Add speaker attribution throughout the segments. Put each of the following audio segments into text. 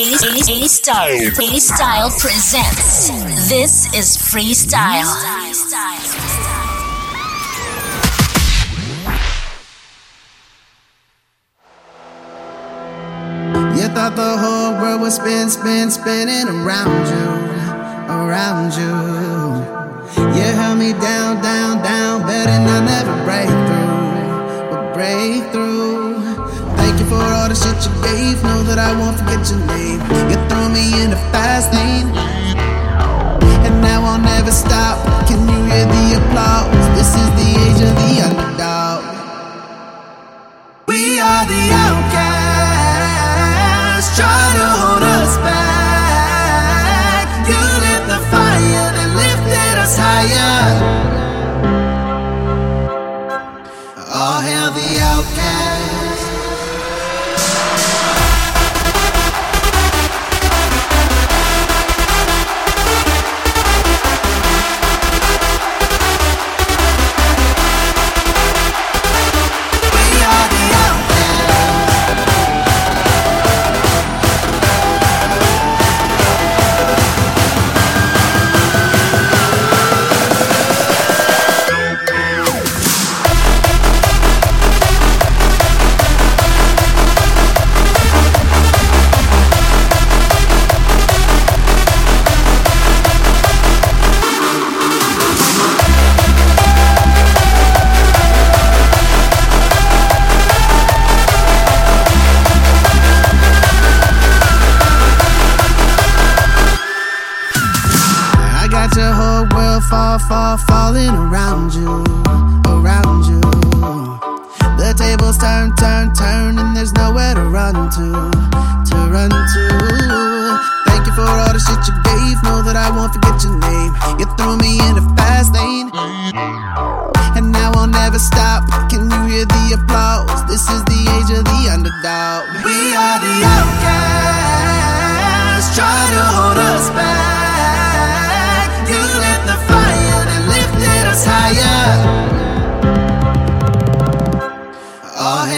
Speaker 1: A Style. A Style presents. This is Freestyle.
Speaker 2: You thought the whole world would spin, spin, spinning around you, around you. You held me down, down, down, betting I never you. Know that I won't forget your name. You threw me in the fast lane, and now I'll never stop. Can you hear the applause? This is the age of the underdog. We are the outcasts, try to fall, falling around you, around you. The tables turn, turn, turn, and there's nowhere to run to, to run to. Thank you for all the shit you gave. Know that I won't forget your name. You threw me in the fast lane, and now I'll never stop. Can you hear the applause? This is the age of the underdog. We are the outcasts. Try to hold us back. Higher. All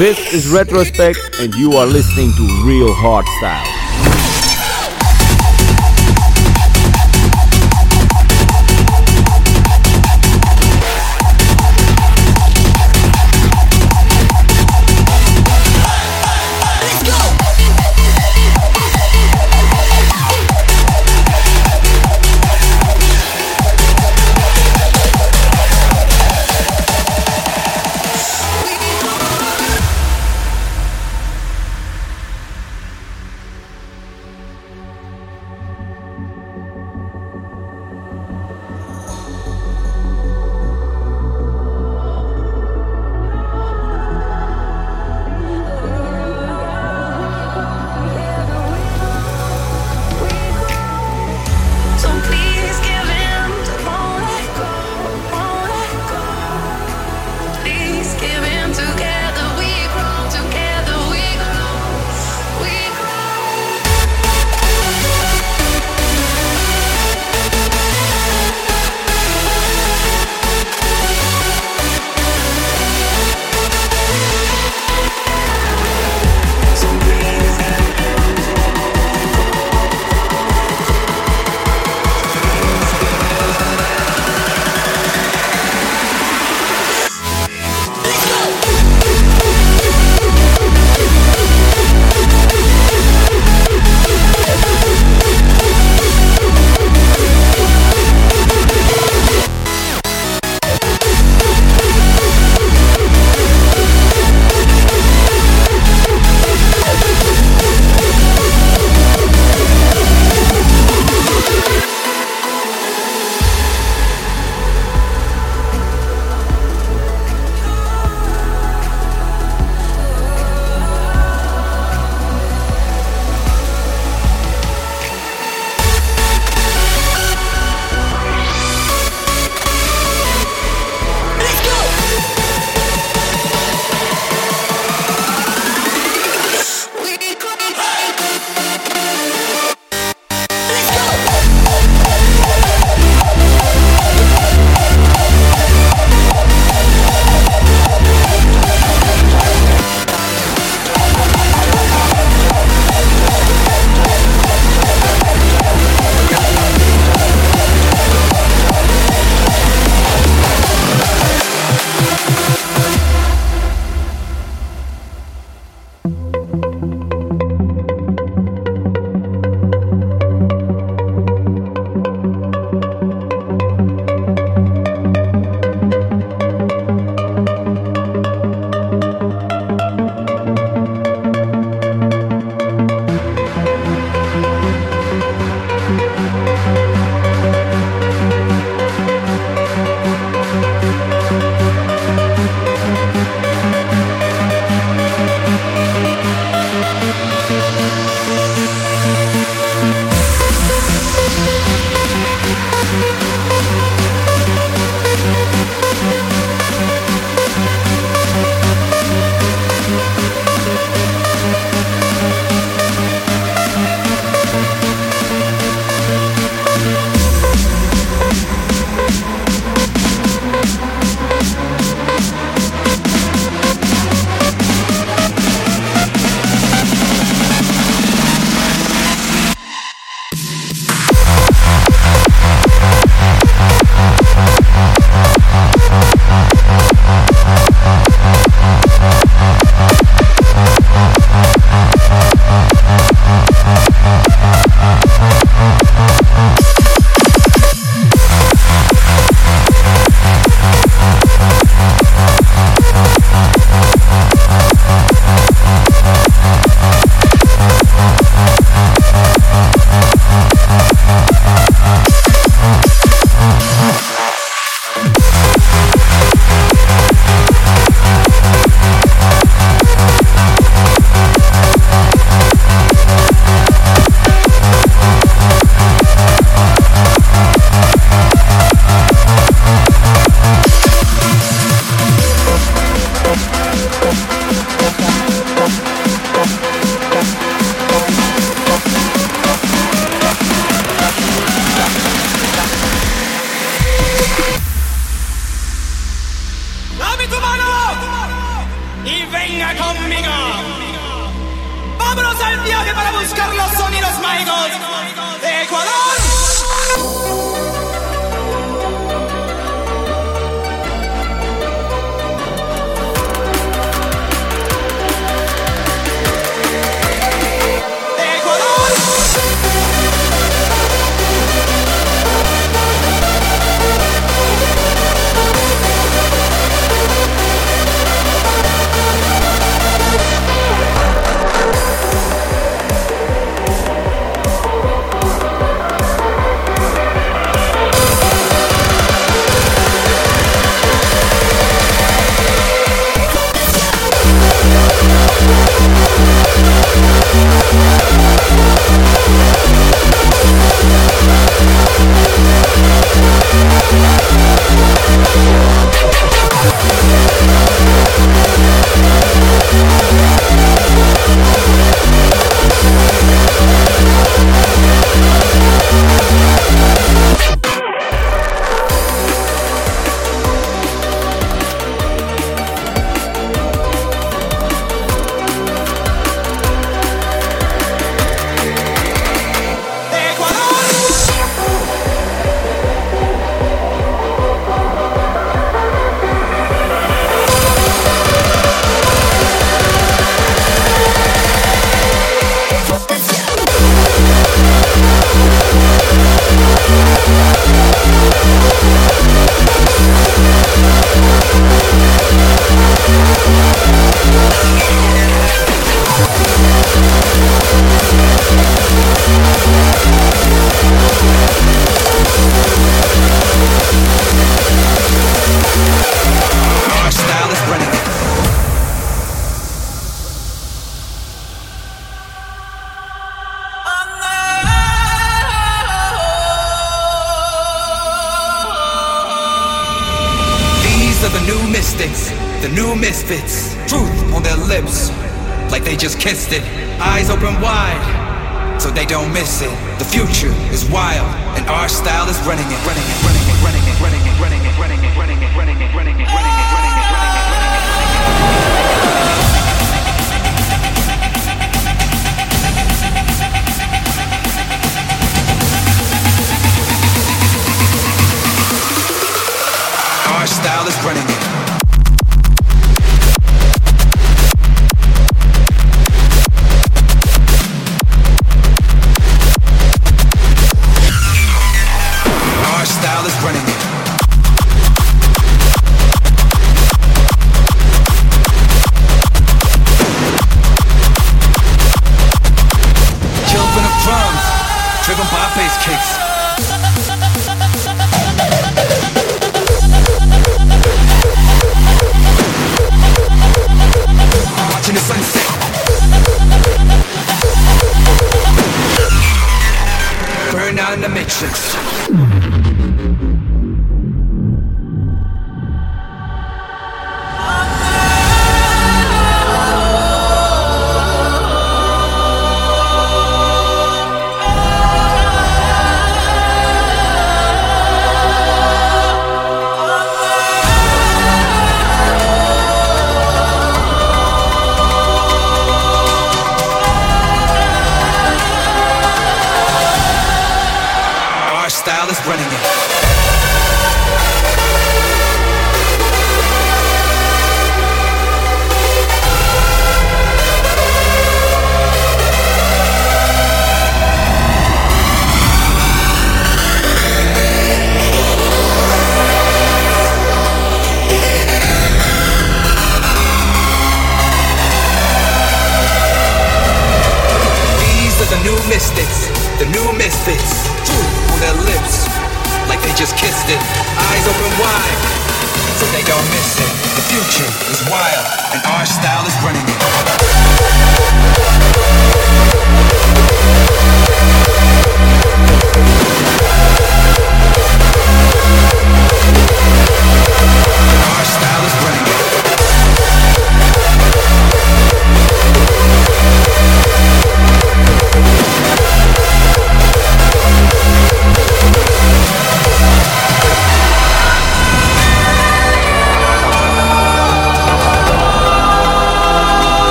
Speaker 3: this is Retrospect, and you are listening to Real Hardstyle.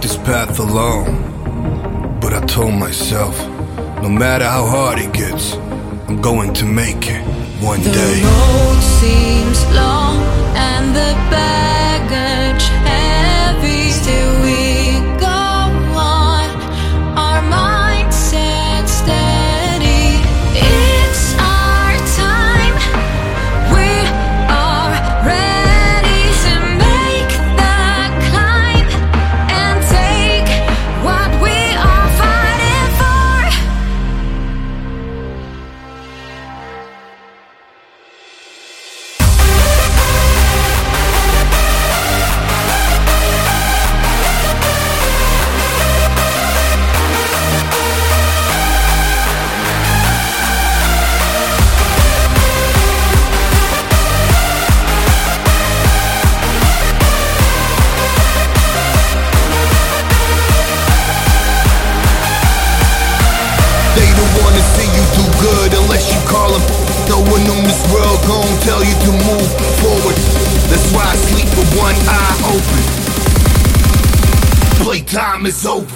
Speaker 4: this
Speaker 5: path alone, but I told myself, no matter how hard.
Speaker 6: world gon' tell you to move forward. That's why I sleep with one eye open. Playtime is over.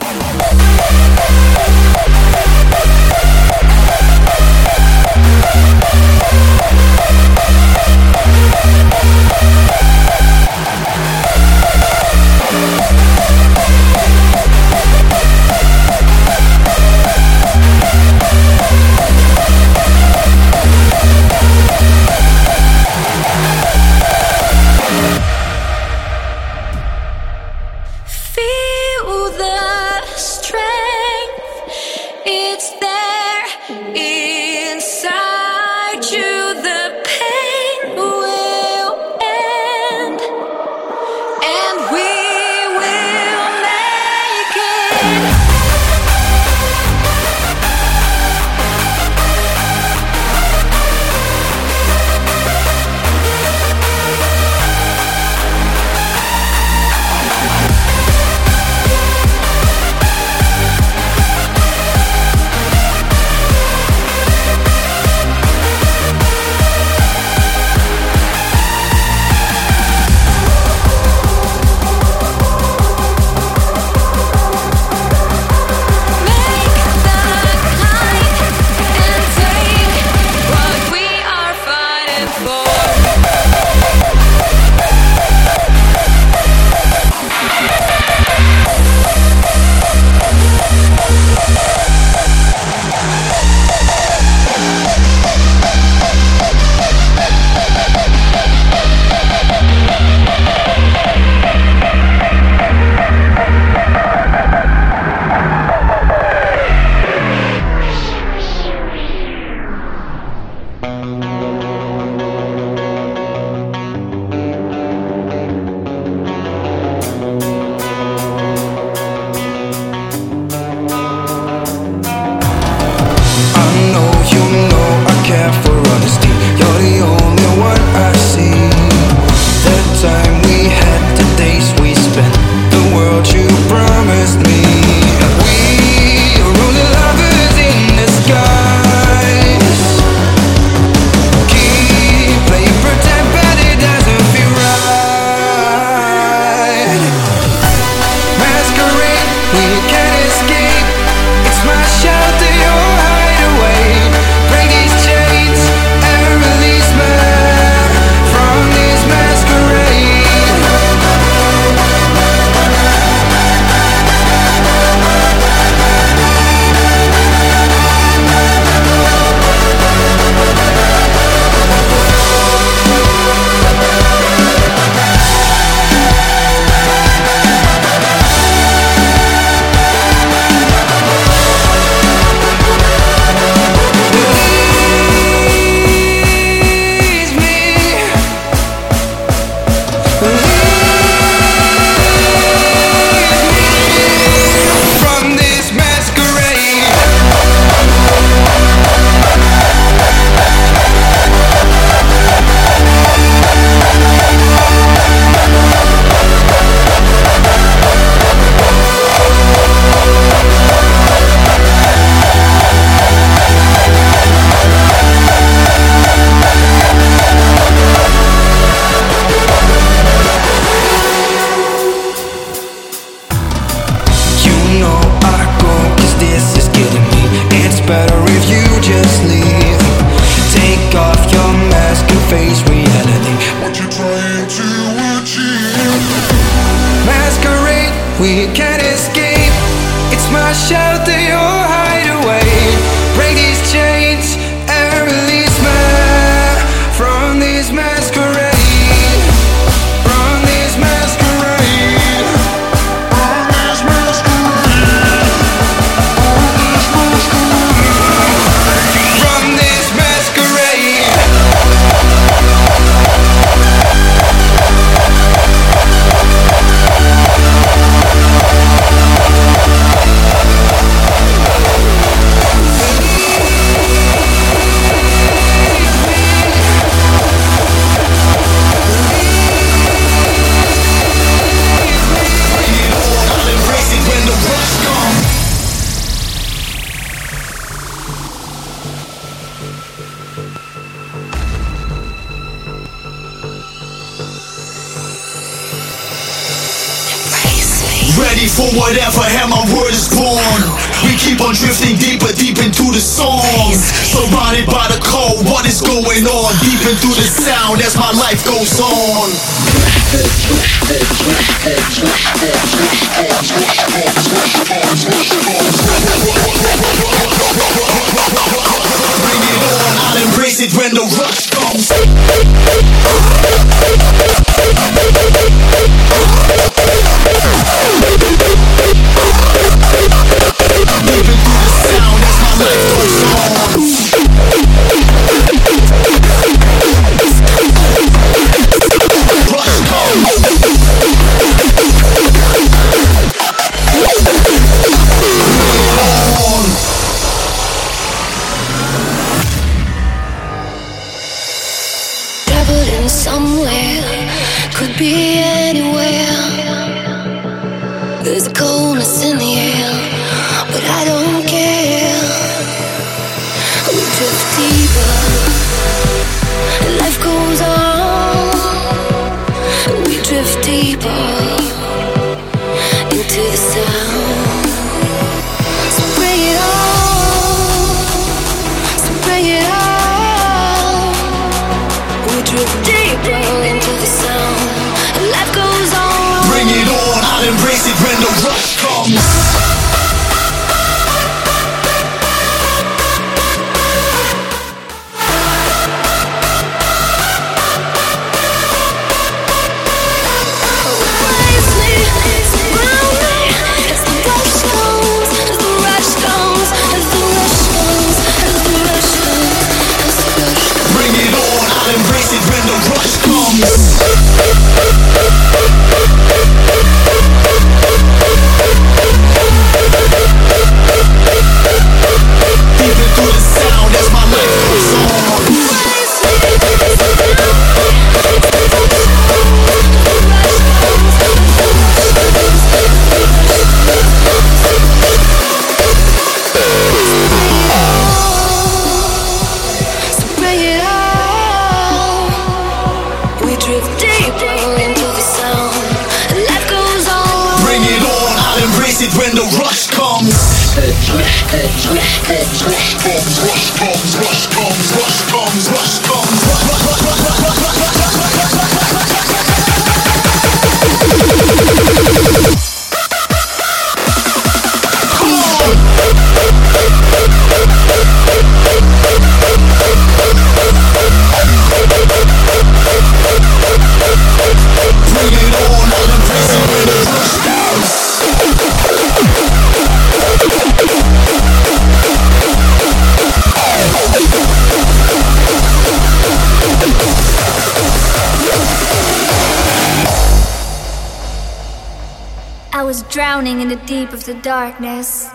Speaker 7: drowning in the deep of the darkness.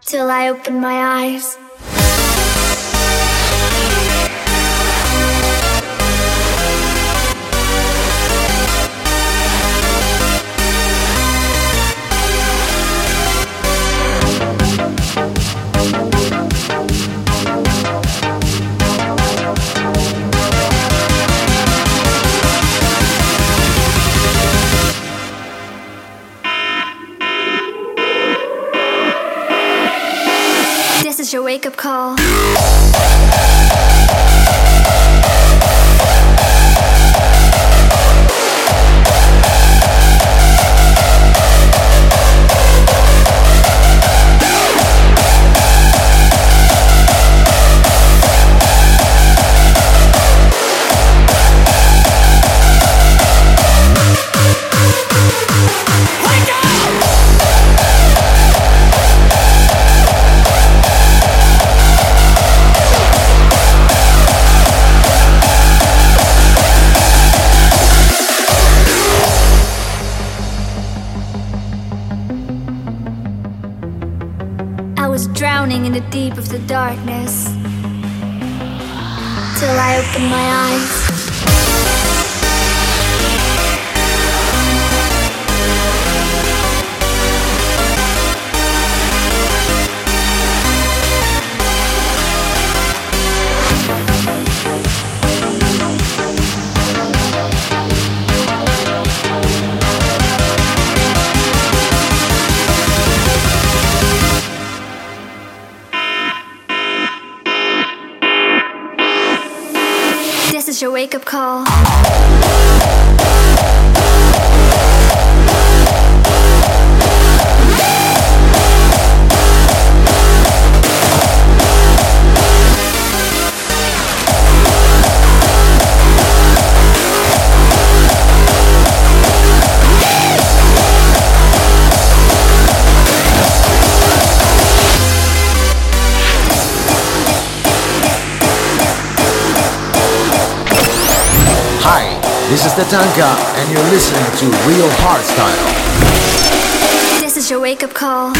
Speaker 7: Till I open my eyes. darkness till I open my eyes.
Speaker 8: And you're listening to Real Hardstyle.
Speaker 9: This is your wake up call.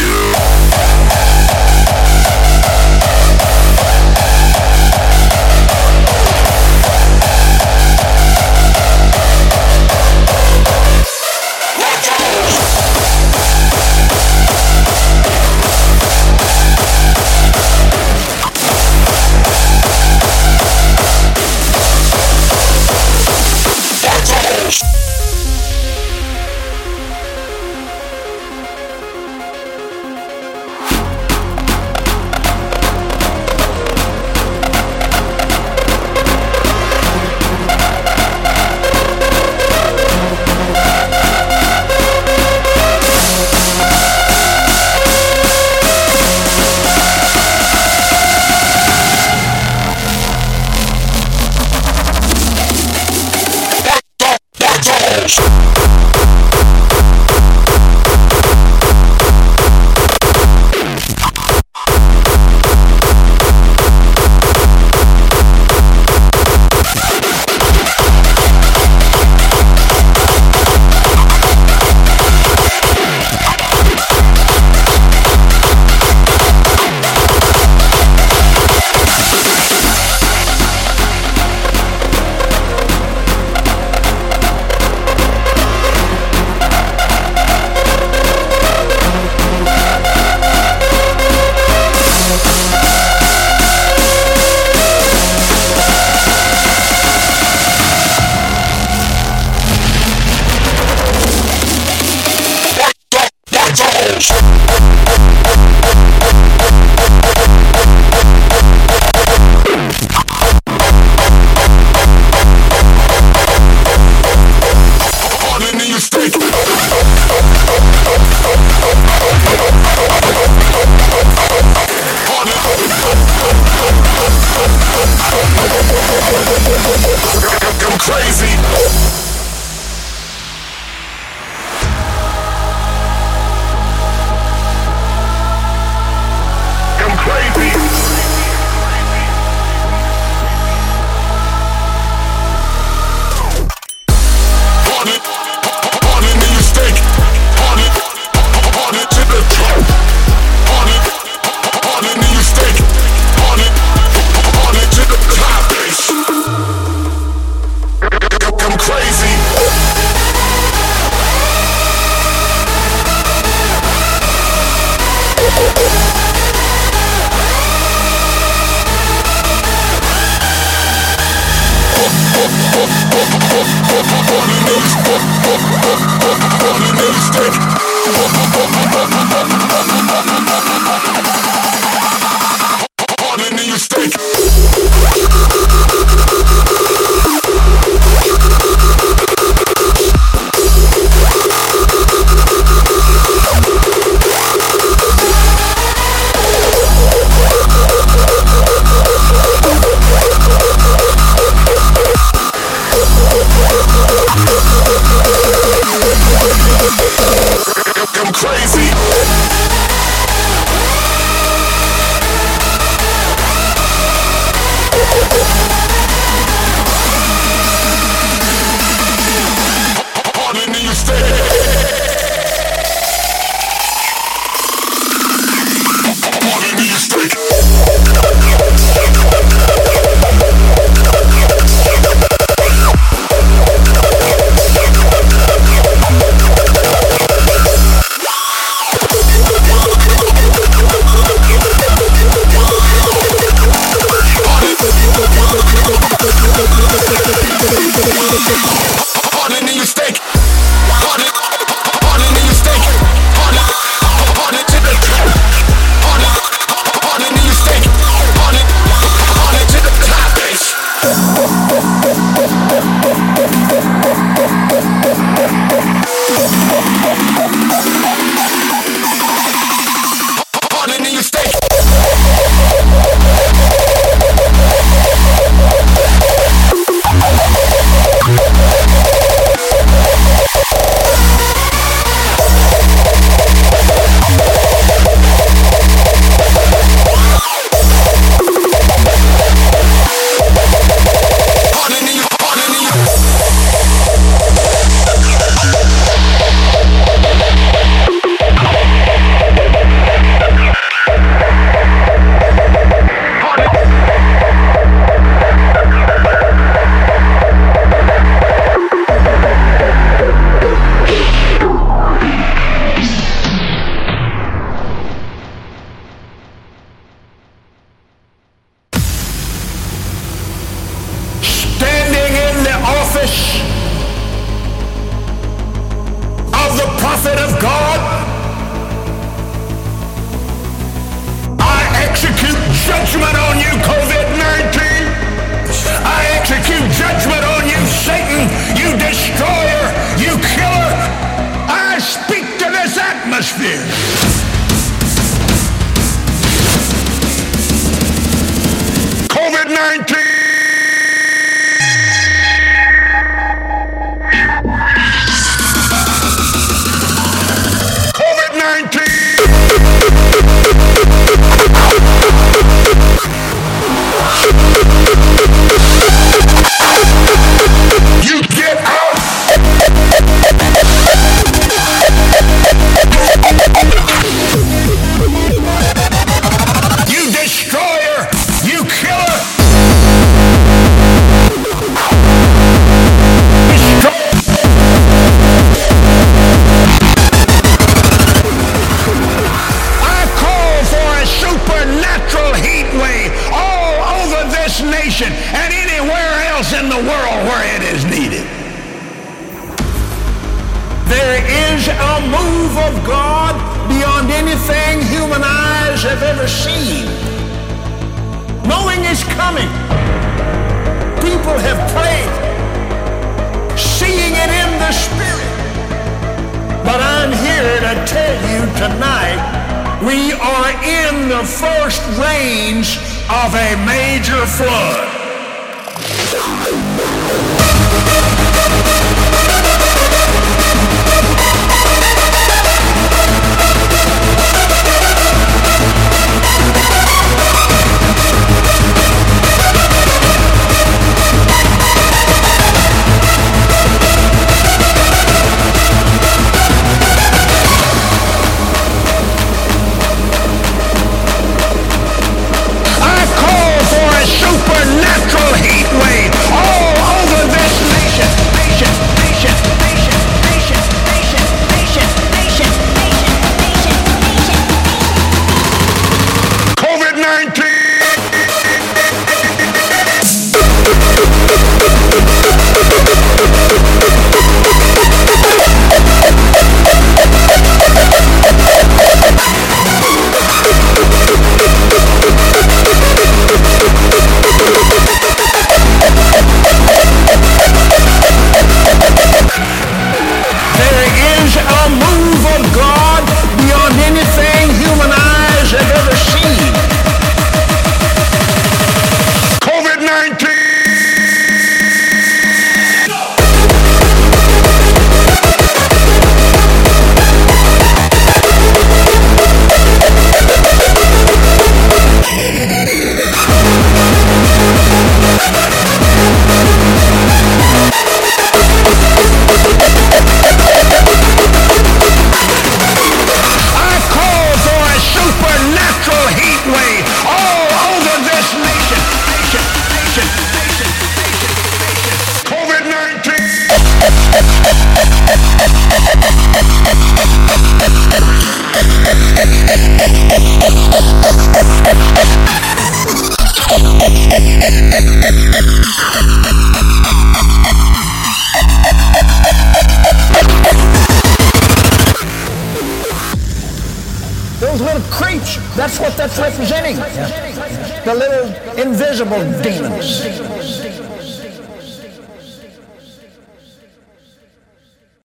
Speaker 9: COVID 19.